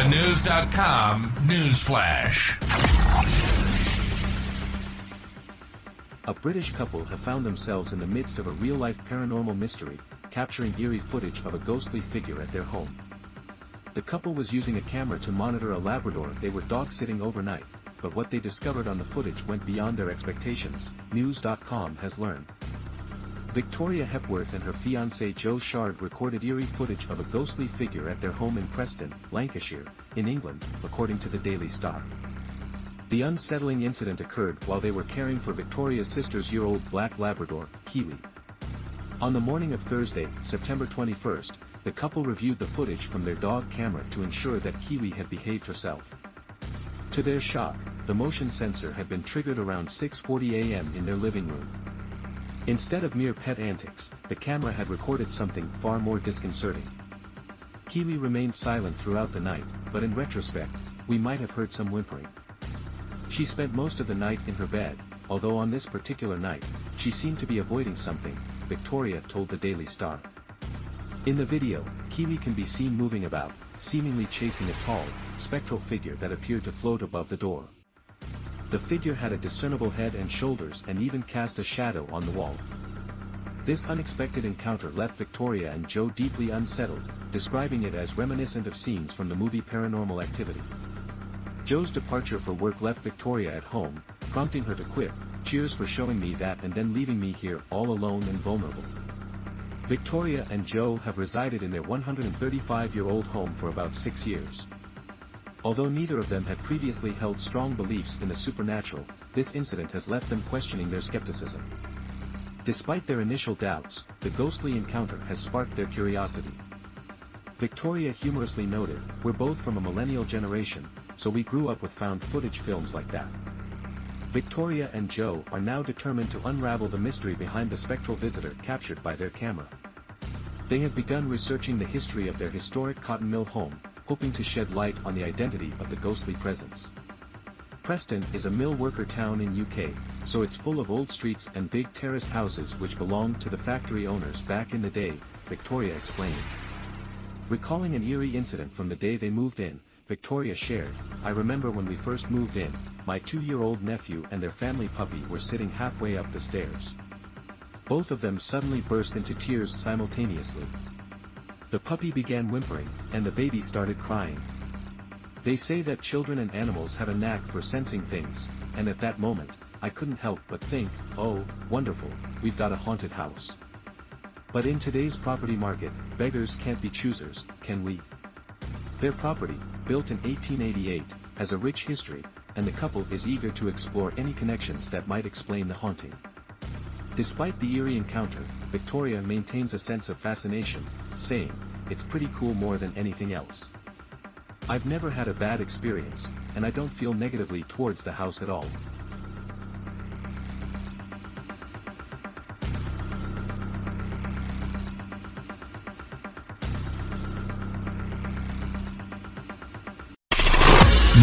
This is a News.com news flash. A British couple have found themselves in the midst of a real-life paranormal mystery, capturing eerie footage of a ghostly figure at their home. The couple was using a camera to monitor a Labrador they were dog-sitting overnight, but what they discovered on the footage went beyond their expectations, News.com has learned. Victoria Hepworth and her fiancé Joe Shard recorded eerie footage of a ghostly figure at their home in Preston, Lancashire, in England, according to the Daily Star. The unsettling incident occurred while they were caring for Victoria's sister's year-old black Labrador, Kiwi. On the morning of Thursday, September 21st, the couple reviewed the footage from their dog camera to ensure that Kiwi had behaved herself. To their shock, the motion sensor had been triggered around 6.40 am in their living room. Instead of mere pet antics, the camera had recorded something far more disconcerting. Kiwi remained silent throughout the night, but in retrospect, we might have heard some whimpering. She spent most of the night in her bed, although on this particular night, she seemed to be avoiding something, Victoria told the Daily Star. In the video, Kiwi can be seen moving about, seemingly chasing a tall, spectral figure that appeared to float above the door. The figure had a discernible head and shoulders and even cast a shadow on the wall. This unexpected encounter left Victoria and Joe deeply unsettled, describing it as reminiscent of scenes from the movie Paranormal Activity. Joe's departure for work left Victoria at home, prompting her to quip, cheers for showing me that and then leaving me here all alone and vulnerable. Victoria and Joe have resided in their 135-year-old home for about six years. Although neither of them had previously held strong beliefs in the supernatural, this incident has left them questioning their skepticism. Despite their initial doubts, the ghostly encounter has sparked their curiosity. Victoria humorously noted, we're both from a millennial generation, so we grew up with found footage films like that. Victoria and Joe are now determined to unravel the mystery behind the spectral visitor captured by their camera. They have begun researching the history of their historic cotton mill home, hoping to shed light on the identity of the ghostly presence. Preston is a mill worker town in UK, so it's full of old streets and big terraced houses which belonged to the factory owners back in the day, Victoria explained. Recalling an eerie incident from the day they moved in, Victoria shared, I remember when we first moved in, my two-year-old nephew and their family puppy were sitting halfway up the stairs. Both of them suddenly burst into tears simultaneously. The puppy began whimpering, and the baby started crying. They say that children and animals have a knack for sensing things, and at that moment, I couldn't help but think, oh, wonderful, we've got a haunted house. But in today's property market, beggars can't be choosers, can we? Their property, built in 1888, has a rich history, and the couple is eager to explore any connections that might explain the haunting. Despite the eerie encounter, Victoria maintains a sense of fascination, saying, it's pretty cool more than anything else. I've never had a bad experience, and I don't feel negatively towards the house at all.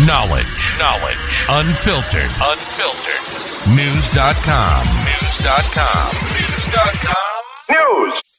Knowledge. Knowledge. Unfiltered. Unfiltered. News.com. News.com. News.com. News.